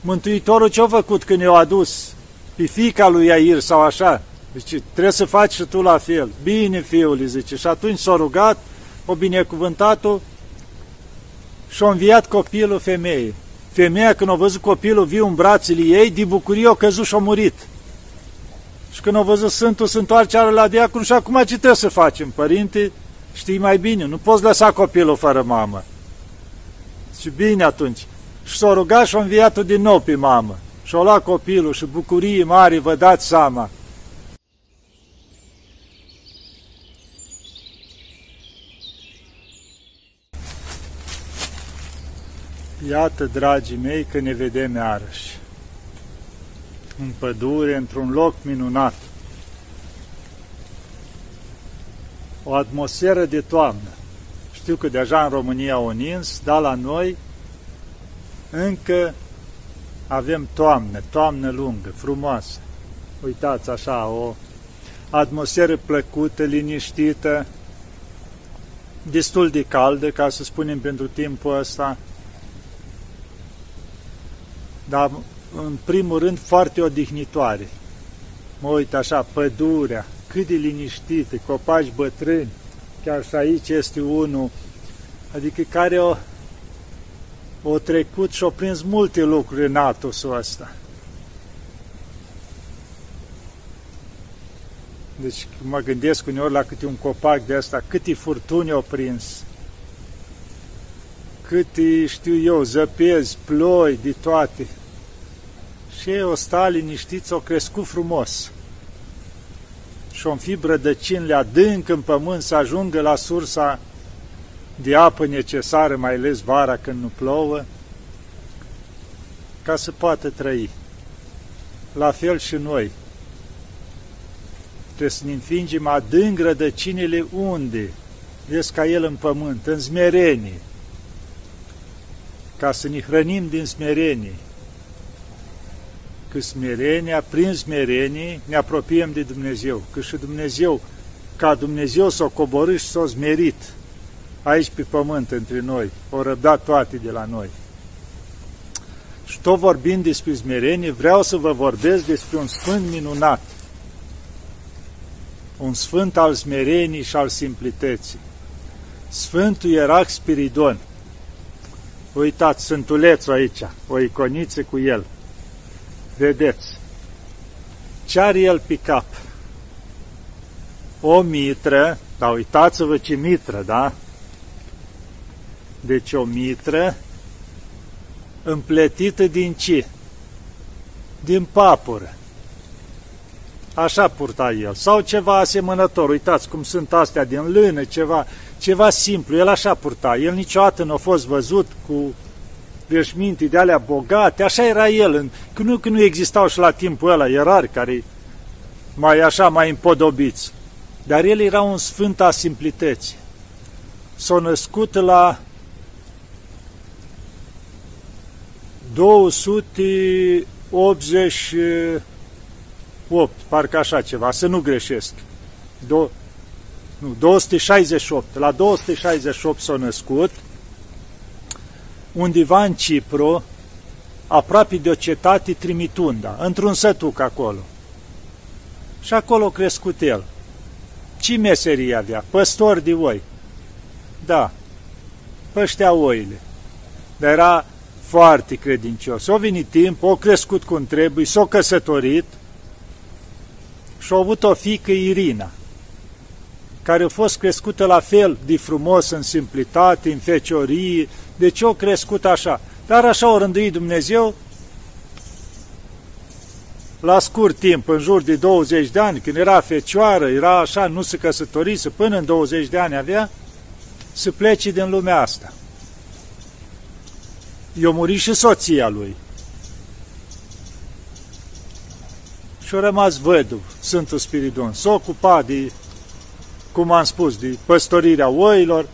Mântuitorul ce-a făcut când i-a adus pe fica lui Iair sau așa? Zice, trebuie să faci și tu la fel. Bine, fiul, zice. Și atunci s-a rugat, o binecuvântat-o și a înviat copilul femeii. Femeia, când a văzut copilul viu în brațele ei, de bucurie a căzut și a murit. Și când a văzut Sfântul, se întoarce la diacon și acum ce trebuie să facem? Părinte, știi mai bine, nu poți lăsa copilul fără mamă. Și bine atunci. Și s-a rugat și a înviat din nou pe mamă. Și a luat copilul și bucurii mari, vă dați seama. Iată, dragii mei, că ne vedem iarăși. În pădure, într-un loc minunat. O atmosferă de toamnă. Știu că deja în România o nins, dar la noi încă avem toamnă, toamnă lungă, frumoasă. Uitați așa, o atmosferă plăcută, liniștită, destul de caldă, ca să spunem pentru timpul ăsta, dar în primul rând foarte odihnitoare. Mă uit așa, pădurea, cât de liniștită, copaci bătrâni, chiar și aici este unul, adică care o, o trecut și o prins multe lucruri în atosul ăsta. Deci mă gândesc uneori la câte un copac de asta, câte furtuni au prins, câte, știu eu, zăpezi, ploi, de toate și ei o sta liniștiți, o crescut frumos. Și o fi brădăcinile adânc în pământ să ajungă la sursa de apă necesară, mai ales vara când nu plouă, ca să poată trăi. La fel și noi. Trebuie să ne înfingem adânc rădăcinile unde? Vezi ca el în pământ, în smerenie, ca să ne hrănim din smerenie că smerenia, prin smerenie, ne apropiem de Dumnezeu. Că și Dumnezeu, ca Dumnezeu s-o coborât și s-o smerit aici pe pământ între noi, o răbdat toate de la noi. Și tot vorbind despre smerenie, vreau să vă vorbesc despre un sfânt minunat, un sfânt al smerenii și al simplității. Sfântul Ierac Spiridon. Uitați, Sfântulețul aici, o iconiță cu el. Vedeți, ce are el pe cap? O mitră, dar uitați-vă ce mitră, da? Deci o mitră împletită din ce? Din papură. Așa purta el. Sau ceva asemănător. Uitați cum sunt astea din lână, ceva, ceva simplu. El așa purta. El niciodată nu a fost văzut cu veșminte de alea bogate, așa era el, că nu, că nu existau și la timpul ăla erari care mai așa, mai împodobiți. Dar el era un sfânt a simplității. S-a născut la 288, parcă așa ceva, să nu greșesc. Do, nu, 268. La 268 s-a născut undeva în Cipru, aproape de o cetate Trimitunda, într-un sătuc acolo. Și acolo a crescut el. Ce meserie avea? Păstor de oi. Da, păștea oile. Dar era foarte credincios. O venit timp, o crescut cum trebuie, s-a căsătorit și a avut o fică Irina, care a fost crescută la fel de frumos în simplitate, în feciorie, de ce o crescut așa? Dar așa o rânduit Dumnezeu la scurt timp, în jur de 20 de ani, când era fecioară, era așa, nu se căsătorise, până în 20 de ani avea, să plece din lumea asta. I-a murit și soția lui. Și a rămas văduv, Sfântul Spiridon. S-a ocupat de, cum am spus, de păstorirea oilor,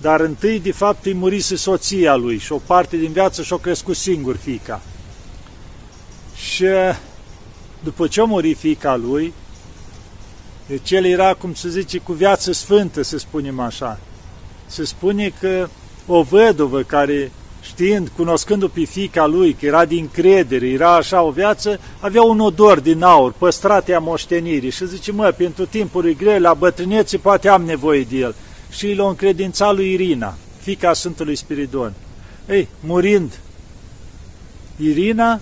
dar întâi, de fapt, îi murise soția lui și o parte din viață și-o crescut singur fica. Și după ce a murit fica lui, deci el era, cum se zice, cu viață sfântă, să spunem așa. Se spune că o văduvă care știind, cunoscându pe fica lui, că era din credere, era așa o viață, avea un odor din aur, păstrate a moștenirii și zice, mă, pentru timpuri grele, la bătrânețe, poate am nevoie de el. Și l-a încredințat lui Irina, fica Sfântului Spiridon. Ei, murind, Irina,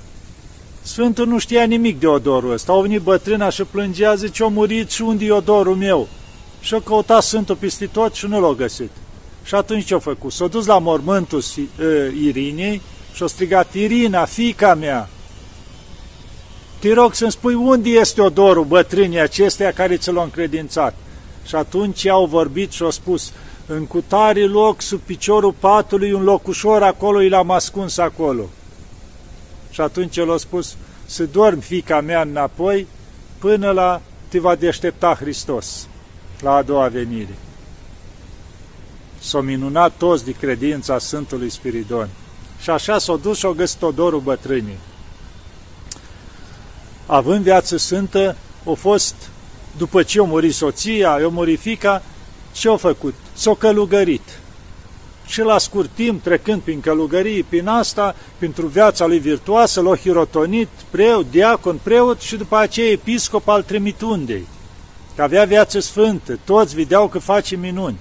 Sfântul nu știa nimic de odorul ăsta. Au venit bătrâna și plângea, zice, o murit și unde e odorul meu? Și a căutat Sfântul peste tot și nu l-a găsit. Și atunci ce-a făcut? S-a dus la mormântul Irinei și a strigat, Irina, fica mea, te rog să-mi spui unde este odorul bătrânii acesteia care ți l-au încredințat. Și atunci au vorbit și au spus, în cutare loc, sub piciorul patului, un locușor acolo, i l-am ascuns acolo. Și atunci el a spus, să dormi, fica mea, înapoi, până la te va deștepta Hristos, la a doua venire. S-au minunat toți de credința Sfântului Spiridon. Și așa s-au dus și au găsit odorul bătrânii. Având viață sfântă, a fost, după ce a murit soția, a murit fica, ce a făcut? S-a călugărit. Și la scurt timp, trecând prin călugării, prin asta, pentru viața lui virtuoasă, l-a hirotonit preot, diacon, preot și după aceea episcop al Trimitundei, că avea viață sfântă, toți vedeau că face minuni.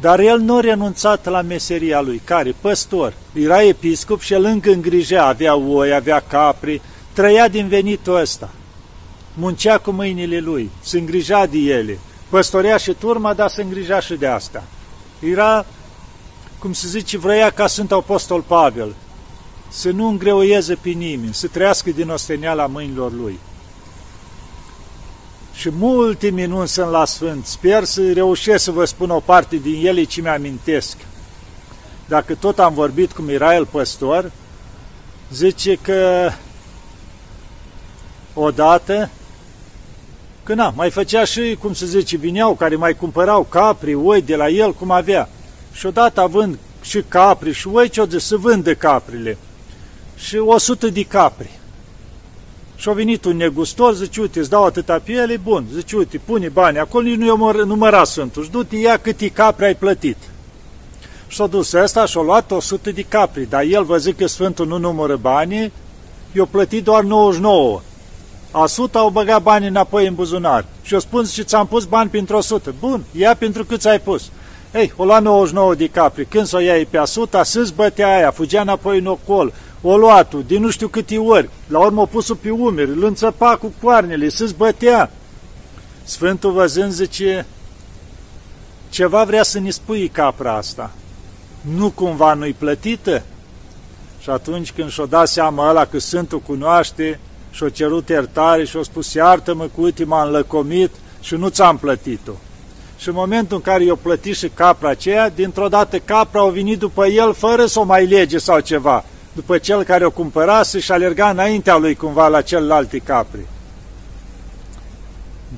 Dar el nu a renunțat la meseria lui, care? Păstor. Era episcop și el încă îngrijea, avea oi, avea capri, trăia din venitul ăsta. Muncea cu mâinile lui, se îngrija de ele. Păstorea și turma, dar se îngrija și de asta. Era, cum se zice, vrea ca Sfântul Apostol Pavel, să nu îngreuieze pe nimeni, să trăiască din osteniala mâinilor lui și multe minuni sunt la Sfânt. Sper să reușesc să vă spun o parte din ele ce mi-amintesc. Dacă tot am vorbit cu Mirael Păstor, zice că odată, că na, mai făcea și, cum se zice, vineau care mai cumpărau capri, oi de la el, cum avea. Și odată având și capri și oi, ce-o să vândă caprile. Și o sută de capri. Și a venit un negustor, zice, uite, îți dau atâta piele, bun, zice, uite, pune bani, acolo nu i număra Sfântul, și du-te, ia câte capri ai plătit. Și a dus ăsta și a luat 100 de capri, dar el văzut că Sfântul nu numără banii, i-a plătit doar 99. A 100 au băgat banii înapoi în buzunar. Și eu spun, și ți-am pus bani pentru 100. Bun, ia pentru cât ai pus. Ei, o lua 99 de capri. Când s-o iai pe 100, să-ți bătea aia, fugea înapoi în ocol o luat din nu știu câte ori, la urmă o pus-o pe umeri, îl înțăpa cu coarnele, să-ți bătea. Sfântul văzând zice, ceva vrea să ne spui capra asta. Nu cumva nu-i plătită? Și atunci când și-o dat seama ăla că Sfântul cunoaște, și-o cerut iertare și-o spus, iartă-mă cu uite m-am lăcomit și nu ți-am plătit-o. Și în momentul în care i-o plătit și capra aceea, dintr-o dată capra au venit după el fără să o mai lege sau ceva după cel care o cumpărase și alerga înaintea lui cumva la celelalte capri.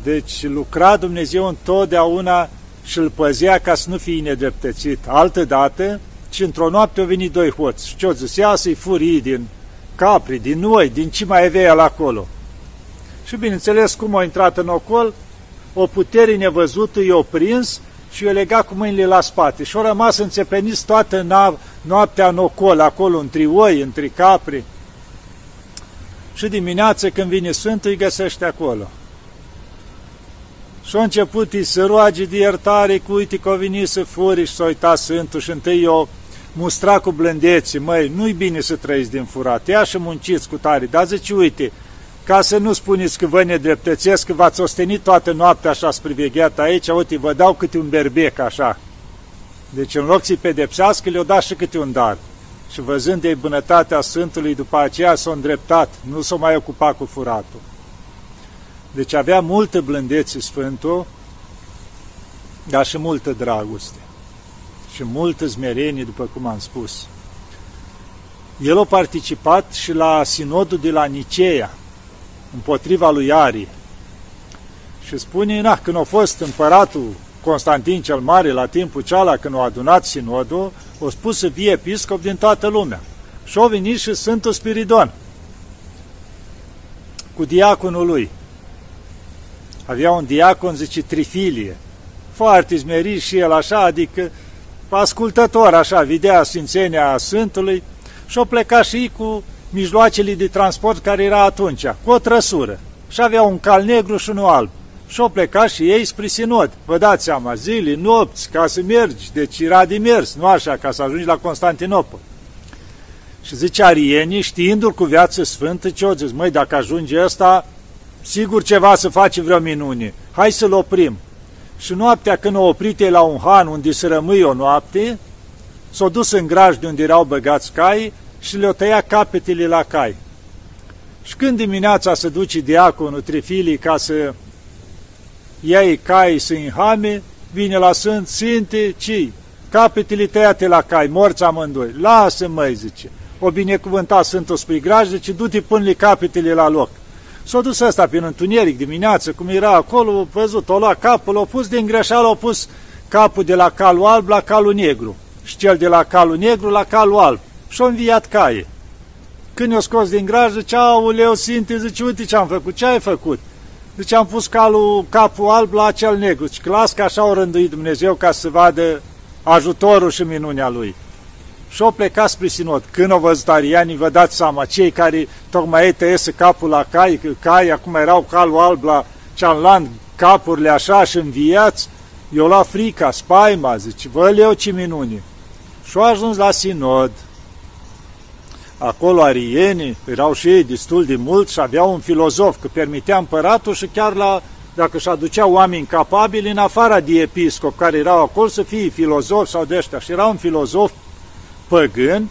Deci lucra Dumnezeu întotdeauna și îl păzea ca să nu fie nedreptățit. Altă dată, și într-o noapte au venit doi hoți. Și ce-o zis? Ia să-i furii din capri, din noi, din ce mai avea el acolo. Și bineînțeles, cum a intrat în ocol, o putere nevăzută i-a prins și i-a legat cu mâinile la spate. Și au rămas înțepeniți toată noaptea în ocol, acolo, între oi, între capri. Și dimineața, când vine Sfântul, îi găsește acolo. Și a început îi să roage de iertare cu uite că a venit să furi și să uita Sfântul și întâi eu mustra cu blândețe, măi, nu-i bine să trăiți din furat, ia și munciți cu tare, dar zice, uite, ca să nu spuneți că vă nedreptățesc, că v-ați ostenit toată noaptea așa sprivegheat aici, uite, vă dau câte un berbec așa. Deci în loc să-i pedepsească, le-o da și câte un dar. Și văzând de bunătatea Sfântului, după aceea s-a îndreptat, nu s-a mai ocupat cu furatul. Deci avea multă blândețe Sfântul, dar și multă dragoste și multă zmerenie, după cum am spus. El a participat și la sinodul de la Niceea, împotriva lui Arie. Și spune, na, când a fost împăratul Constantin cel Mare la timpul ceala când a adunat sinodul, a spus să fie episcop din toată lumea. Și a venit și Sfântul Spiridon cu diaconul lui. Avea un diacon, zice, Trifilie, foarte zmerit și el așa, adică ascultător, așa, vedea sfințenia Sfântului și o pleca și cu mijloacele de transport care era atunci, cu o trăsură. Și avea un cal negru și unul alb. Și o pleca și ei spre sinod. Vă dați seama, zile, nopți, ca să mergi, deci era de mers, nu așa, ca să ajungi la Constantinopol. Și zice arienii, știindu-l cu viață sfântă, ce o zis, măi, dacă ajunge ăsta, sigur ceva să face vreo minune, hai să-l oprim. Și noaptea când o oprit la un han unde se rămâi o noapte, s-au dus în graj de unde erau băgați cai și le-o tăia capetele la cai. Și când dimineața se duce diaconul trifilii ca să iei cai să înhame, vine la Sfânt, Sfinte, ci capetele tăiate la cai, morți amândoi. Lasă, măi, zice. O binecuvânta Sfântul spui graj, zice, du-te până capetele la loc. S-a dus ăsta prin întuneric dimineață, cum era acolo, văzut, o lua capul, l-a pus din greșeală, a pus capul de la calul alb la calul negru și cel de la calul negru la calul alb și-a înviat caie. Când i-a scos din graj, zice, auleu, Sinte, zice, uite ce am făcut, ce ai făcut? Zice, am pus calul, capul alb la cel negru. Zice, las că așa o rânduit Dumnezeu ca să vadă ajutorul și minunea lui. Și-o plecat spre sinod. Când o văzut arianii, vă dați seama, cei care tocmai ei tăiese capul la cai, că cai acum erau calul alb la cealaltă, capurile așa și înviați, eu la frica, spaima, zice, vă leu ce minuni. Și-au ajuns la sinod. Acolo arienii erau și ei destul de mult și aveau un filozof, că permitea împăratul și chiar la, dacă își aduceau oameni capabili în afara de episcop care erau acolo să fie filozof sau de ăștia. Și era un filozof păgân,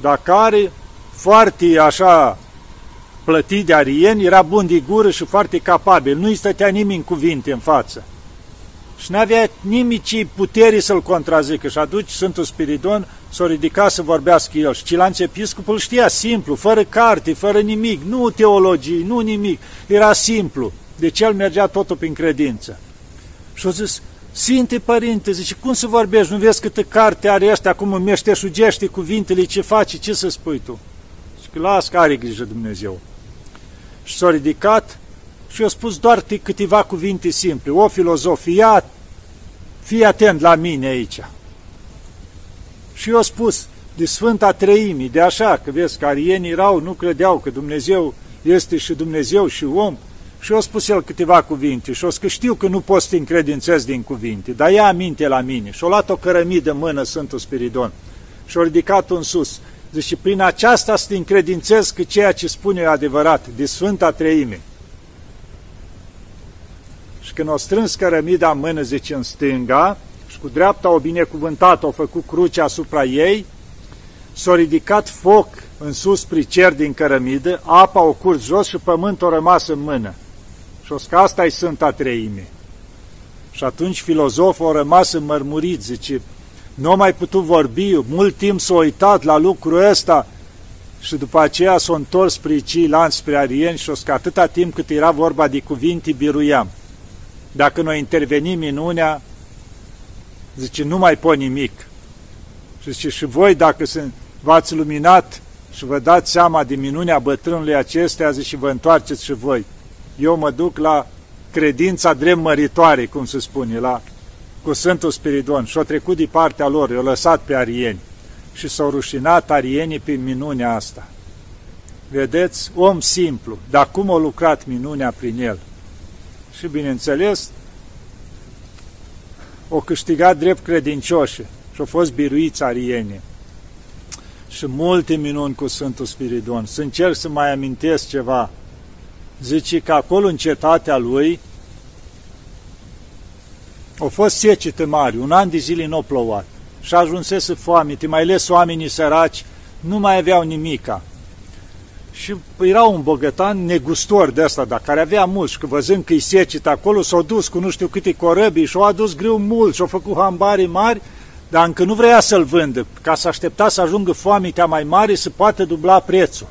dar care foarte așa plătit de arieni, era bun de gură și foarte capabil, nu-i stătea nimeni în cuvinte în față. Și n-avea nimici putere să-l contrazică. Și atunci Sfântul Spiridon s-a ridicat să vorbească el. Și Cilanț Episcopul știa simplu, fără carte, fără nimic, nu teologii, nu nimic. Era simplu. Deci el mergea totul prin credință. Și a zis, Sfinte Părinte, zice, cum să vorbești? Nu vezi câtă carte are ăștia, cum îmi meșteșugește cuvintele, ce faci, ce să spui tu? Și că las că are grijă Dumnezeu. Și s-a ridicat și a spus doar câteva cuvinte simple. O filozofia, fii atent la mine aici. Și eu spus de Sfânta Treimii, de așa, că vezi că arienii erau, nu credeau că Dumnezeu este și Dumnezeu și om, și o spus el câteva cuvinte și o că știu că nu poți să te încredințezi din cuvinte, dar ia aminte la mine. Și-o luat o cărămidă în mână Sfântul Spiridon și-o ridicat-o în sus. Zice, prin aceasta să te încredințezi că ceea ce spune e adevărat, de Sfânta Treime. Și când o strâns cărămida în mână, zice, în stânga, și cu dreapta o binecuvântat, o făcut cruce asupra ei, s-a ridicat foc în sus spre cer din cărămidă, apa o curs jos și pământul a rămas în mână. Și o că asta e Sfânta Treime. Și atunci filozoful a rămas înmărmurit, zice, nu a mai putut vorbi, mult timp s-a uitat la lucrul ăsta și după aceea s-a întors spre ceilalți, spre arieni și o că atâta timp cât era vorba de cuvinte, biruiam. Dacă noi intervenim minunea, zice, nu mai pot nimic. Și zice, și voi dacă v-ați luminat și vă dați seama de minunea bătrânului acestea, zice, și vă întoarceți și voi. Eu mă duc la credința drept măritoare, cum se spune, la, cu Sfântul Spiridon și-o trecut de partea lor, i-au lăsat pe arieni și s-au rușinat arienii prin minunea asta. Vedeți, om simplu, dar cum a lucrat minunea prin el? Și bineînțeles, o câștigat drept credincioși și au fost biruiți arienii. Și multe minuni cu Sfântul Spiridon. Să încerc să mai amintesc ceva. Zice că acolo în cetatea lui au fost secetă mari, un an de zile nu au plouat. Și ajunsese foame, mai ales oamenii săraci, nu mai aveau nimica și era un bogătan negustor de asta, dar care avea mulți, că văzând că-i secit acolo, s-au dus cu nu știu câte corăbii și au adus greu mult și au făcut hambari mari, dar încă nu vrea să-l vândă, ca să aștepta să ajungă foamitea mai mare să poată dubla prețul.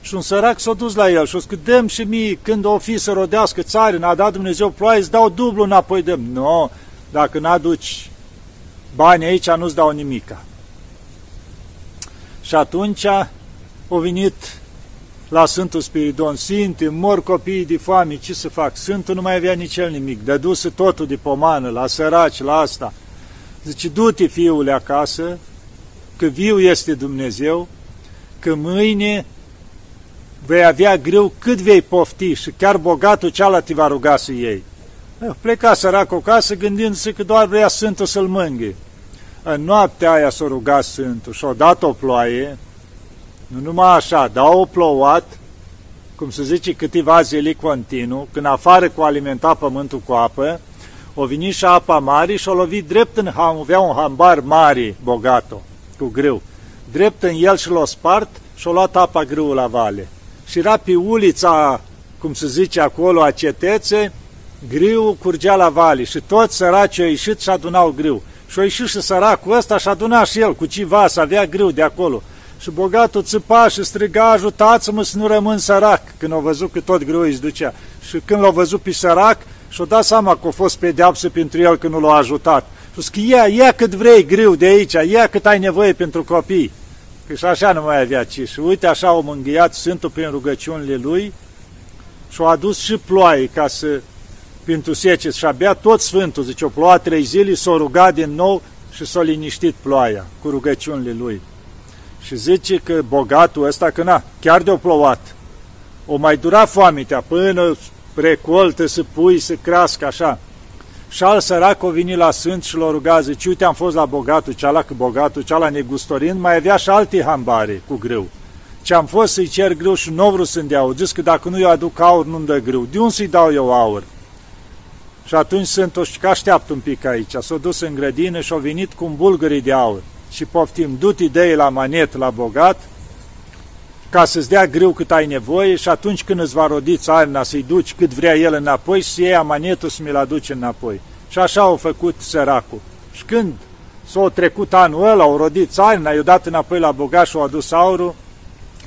Și un sărac s-a dus la el și a zis că dăm și mie, când o fi să rodească țară, n-a dat Dumnezeu ploaie, îți dau dublu înapoi, dăm. Nu, no, dacă n-aduci bani aici, nu-ți dau nimica. Și atunci au venit la Sfântul Spiridon, Sinte, mor copiii de foame, ce să fac? Sfântul nu mai avea nici el nimic, dăduse totul de pomană, la săraci, la asta. Zice, du-te, fiule, acasă, că viu este Dumnezeu, că mâine vei avea greu cât vei pofti și chiar bogatul cealaltă te va ruga să iei. Eh, pleca săracul acasă gândindu-se că doar vrea Sfântul să-l mânghe. În noaptea aia s-a rugat Sfântul și-a dat o ploaie, nu numai așa, dar o plouat, cum se zice, câteva zile continuu, când afară cu alimenta pământul cu apă, o venit și apa mare și o lovit drept în ham, avea un hambar mare, bogato, cu grâu. Drept în el și l-a spart și-a luat apa grâu la vale. Și era pe ulița, cum se zice acolo, a cetețe, griu curgea la vale și toți săracii au ieșit și adunau grâu. Și a ieșit și săracul ăsta și aduna și el cu civa să avea grâu de acolo. Și bogatul țipa și striga, ajutați-mă să nu rămân sărac, când au văzut că tot greu îi ducea. Și când l-au văzut pe sărac, și-au dat seama că a fost pedeapsă pentru el că nu l-a ajutat. Și că ia, ia cât vrei greu de aici, ia cât ai nevoie pentru copii. Că și așa nu mai avea ci. Și uite așa au mânghiat Sfântul prin rugăciunile lui și au adus și ploaie ca să pentru secet și abia tot Sfântul, zice, o ploua trei zile, s-a rugat din nou și s-a liniștit ploaia cu rugăciunile lui. Și zice că bogatul ăsta, că na, chiar de-o plouat, o mai dura foamitea până recoltă, să pui, să crească așa. Și al sărac o veni la sânt și l-o ruga, zice, uite, am fost la bogatul ceala, că bogatul ceala negustorind, mai avea și alte hambare cu grâu. Ce am fost să-i cer grâu și nu vreau să-mi dea Zis că dacă nu-i aduc aur, nu-mi dă grâu. De unde să-i dau eu aur? Și atunci sunt o că așteaptă un pic aici. S-a dus în grădină și a venit cu un bulgări de aur. Și poftim, du-te de la manet la bogat, ca să-ți dea greu cât ai nevoie și atunci când îți va rodi țarina să-i duci cât vrea el înapoi și să iei amanetul să mi-l aduci înapoi. Și așa au făcut săracul. Și când s-a trecut anul ăla, au rodit țarina, i-au dat înapoi la bogat și au adus aurul,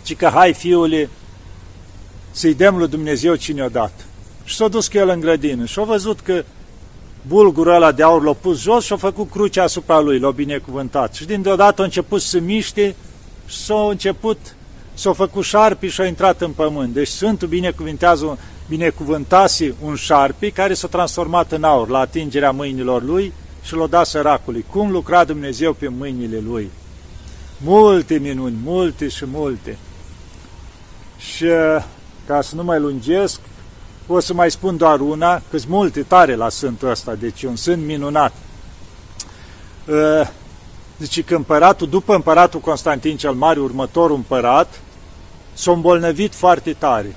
ci că hai fiule, să-i dăm lui Dumnezeu cine o dat. Și s-a dus cu el în grădină și a văzut că bulgurul ăla de aur l-a pus jos și a făcut crucea asupra lui, l-a binecuvântat. Și din deodată a început să miște și s-a început, s-a făcut șarpi și a intrat în pământ. Deci Sfântul binecuvintează, binecuvântase un șarpi care s-a transformat în aur la atingerea mâinilor lui și l-a dat săracului. Cum lucra Dumnezeu pe mâinile lui? Multe minuni, multe și multe. Și ca să nu mai lungesc, o să mai spun doar una, că sunt multe tare la sântul ăsta, deci un sânt minunat. Deci că împăratul, după împăratul Constantin cel Mare, următorul împărat, s-a îmbolnăvit foarte tare.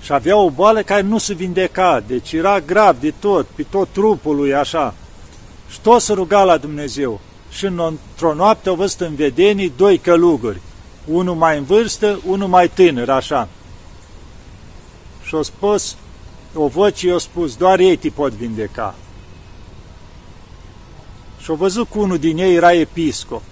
Și avea o boală care nu se vindeca, deci era grav de tot, pe tot trupul lui așa. Și tot se ruga la Dumnezeu. Și într-o noapte au văzut în vedenii doi călugări, unul mai în vârstă, unul mai tânăr, așa și-a spus, o voce i-a spus, doar ei te pot vindeca. Și-a văzut că unul din ei era episcop,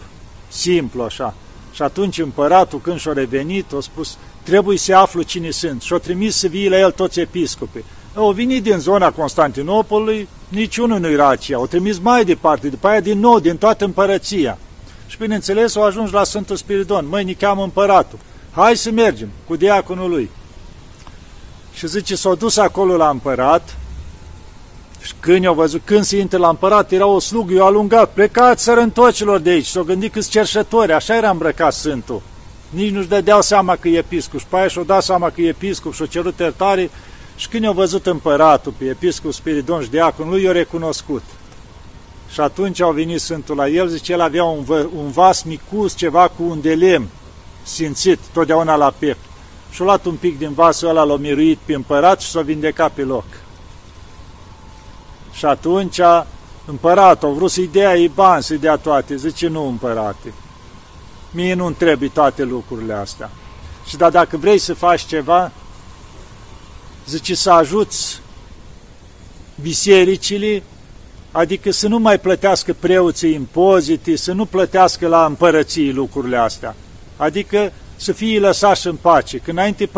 simplu așa. Și atunci împăratul, când și-a revenit, a spus, trebuie să aflu cine sunt. Și-a trimis să vii la el toți episcopii. Au venit din zona Constantinopolului, niciunul nu era aceea. Au trimis mai departe, după aia din nou, din toată împărăția. Și bineînțeles au ajuns la Sfântul Spiridon. Măi, ne cheamă împăratul. Hai să mergem cu diaconul lui. Și zice, s-au dus acolo la împărat. Și când i-au văzut, când se intră la împărat, era o slugă, i-au alungat, plecați sărăntocilor de aici, s-au gândit că cerșători, așa era îmbrăcat Sfântul. Nici nu-și dădeau seama că e episcop. Și pe aia și-au dat seama că e episcop și-au cerut iertare. Și când i-au văzut împăratul pe episcop Spiridon și diacon, lui i-au recunoscut. Și atunci au venit Sfântul la el, zice, el avea un, un vas micus, ceva cu un de lemn, simțit, totdeauna la piept și-a luat un pic din vasul ăla, l-a miruit pe împărat și s-a vindecat pe loc. Și atunci împăratul a vrut să-i dea ei bani, să-i dea toate. Zice, nu împărate, mie nu-mi trebuie toate lucrurile astea. Și da, dacă vrei să faci ceva, zice să ajuți bisericile, adică să nu mai plătească preoții impozite, să nu plătească la împărății lucrurile astea. Adică să fie lăsași în pace. Când înainte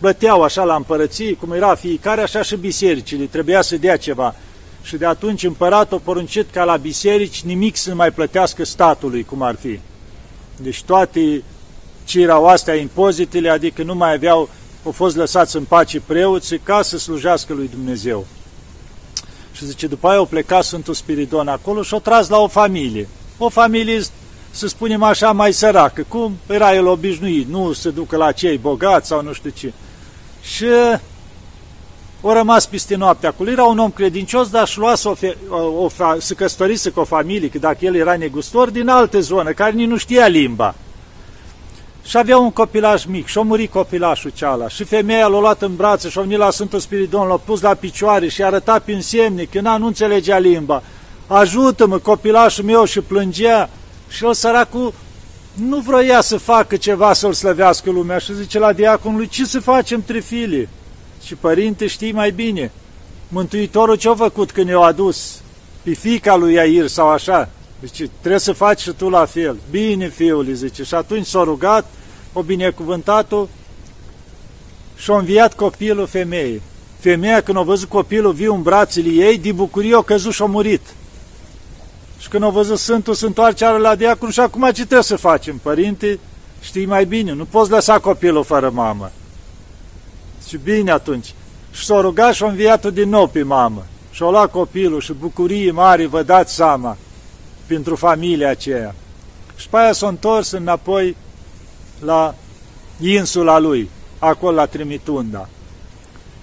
plăteau așa la împărăție, cum era fiecare, așa și bisericile, trebuia să dea ceva. Și de atunci împăratul a poruncit ca la biserici nimic să nu mai plătească statului, cum ar fi. Deci toate ce erau astea impozitele, adică nu mai aveau, au fost lăsați în pace preoții ca să slujească lui Dumnezeu. Și zice, după aia o pleca Sfântul Spiridon acolo și o tras la o familie. O familie, să spunem așa, mai săracă, cum era el obișnuit, nu se ducă la cei bogați sau nu știu ce. Și o rămas peste noapte acolo. Era un om credincios, dar și luase o, o, o, să căsătorise cu o familie, că dacă el era negustor, din alte zone, care nici nu știa limba. Și avea un copilaș mic și a murit copilașul ceala. Și femeia l-a luat în brațe și a venit la Sfântul Spiridon, l-a pus la picioare și a arătat prin semne că nu înțelegea limba. Ajută-mă, copilașul meu și plângea. Și el săracul nu vroia să facă ceva să-l slăvească lumea și zice la diaconului, ce să facem trifile? Și părinte știi mai bine, Mântuitorul ce-a făcut când i-a adus pe fica lui Iair sau așa? Zice, trebuie să faci și tu la fel. Bine, fiul, zice. Și atunci s-a rugat, o binecuvântat-o și a înviat copilul femeii. Femeia, când a văzut copilul viu în brațele ei, de bucurie a căzut și a murit. Și când a văzut Sfântul, se întoarce la diacon și acum ce trebuie să facem, părinte? Știi mai bine, nu poți lăsa copilul fără mamă. Și bine atunci. Și s-a rugat și a înviat-o din nou pe mamă. Și a luat copilul și bucurie mari, vă dați seama, pentru familia aceea. Și pe aia s-a întors înapoi la insula lui, acolo la Trimitunda.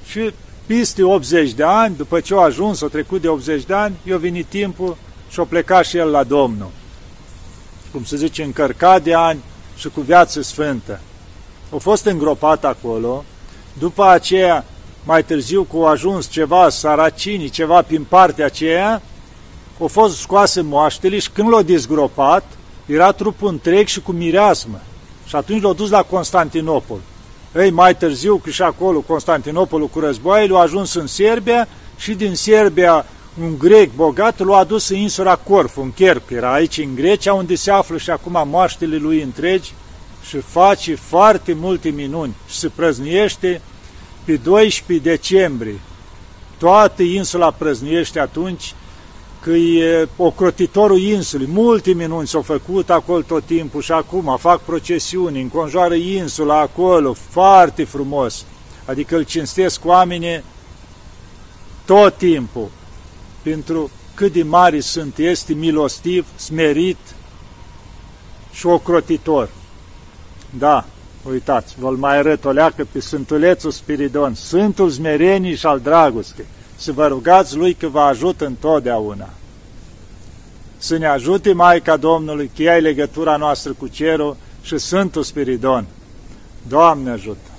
Și peste 80 de ani, după ce a ajuns, a trecut de 80 de ani, i-a venit timpul și a plecat și el la Domnul. Cum se zice, încărcat de ani și cu viață sfântă. A fost îngropat acolo, după aceea, mai târziu, cu ajuns ceva saracinii, ceva prin partea aceea, au fost scoase moaștele și când l-au dezgropat, era trupul întreg și cu mireasmă. Și atunci l-au dus la Constantinopol. Ei, mai târziu, că și acolo Constantinopolul cu războaiele, au ajuns în Serbia și din Serbia un grec bogat l-a adus în insula Corfu, în Cherp, era aici în Grecia, unde se află și acum moaștele lui întregi și face foarte multe minuni și se prăzniește pe 12 decembrie. Toată insula prăzniește atunci că e ocrotitorul insulei. Multe minuni s-au făcut acolo tot timpul și acum fac procesiuni, înconjoară insula acolo, foarte frumos. Adică îl cinstesc oamenii tot timpul pentru cât de mari sunt, este milostiv, smerit și ocrotitor. Da, uitați, vă mai arăt o leacă pe Sfântulețul Spiridon, Sfântul Zmerenii și al Dragostei. Să vă rugați Lui că vă ajută întotdeauna. Să ne ajute Maica Domnului, că ea legătura noastră cu cerul și Sfântul Spiridon. Doamne ajută!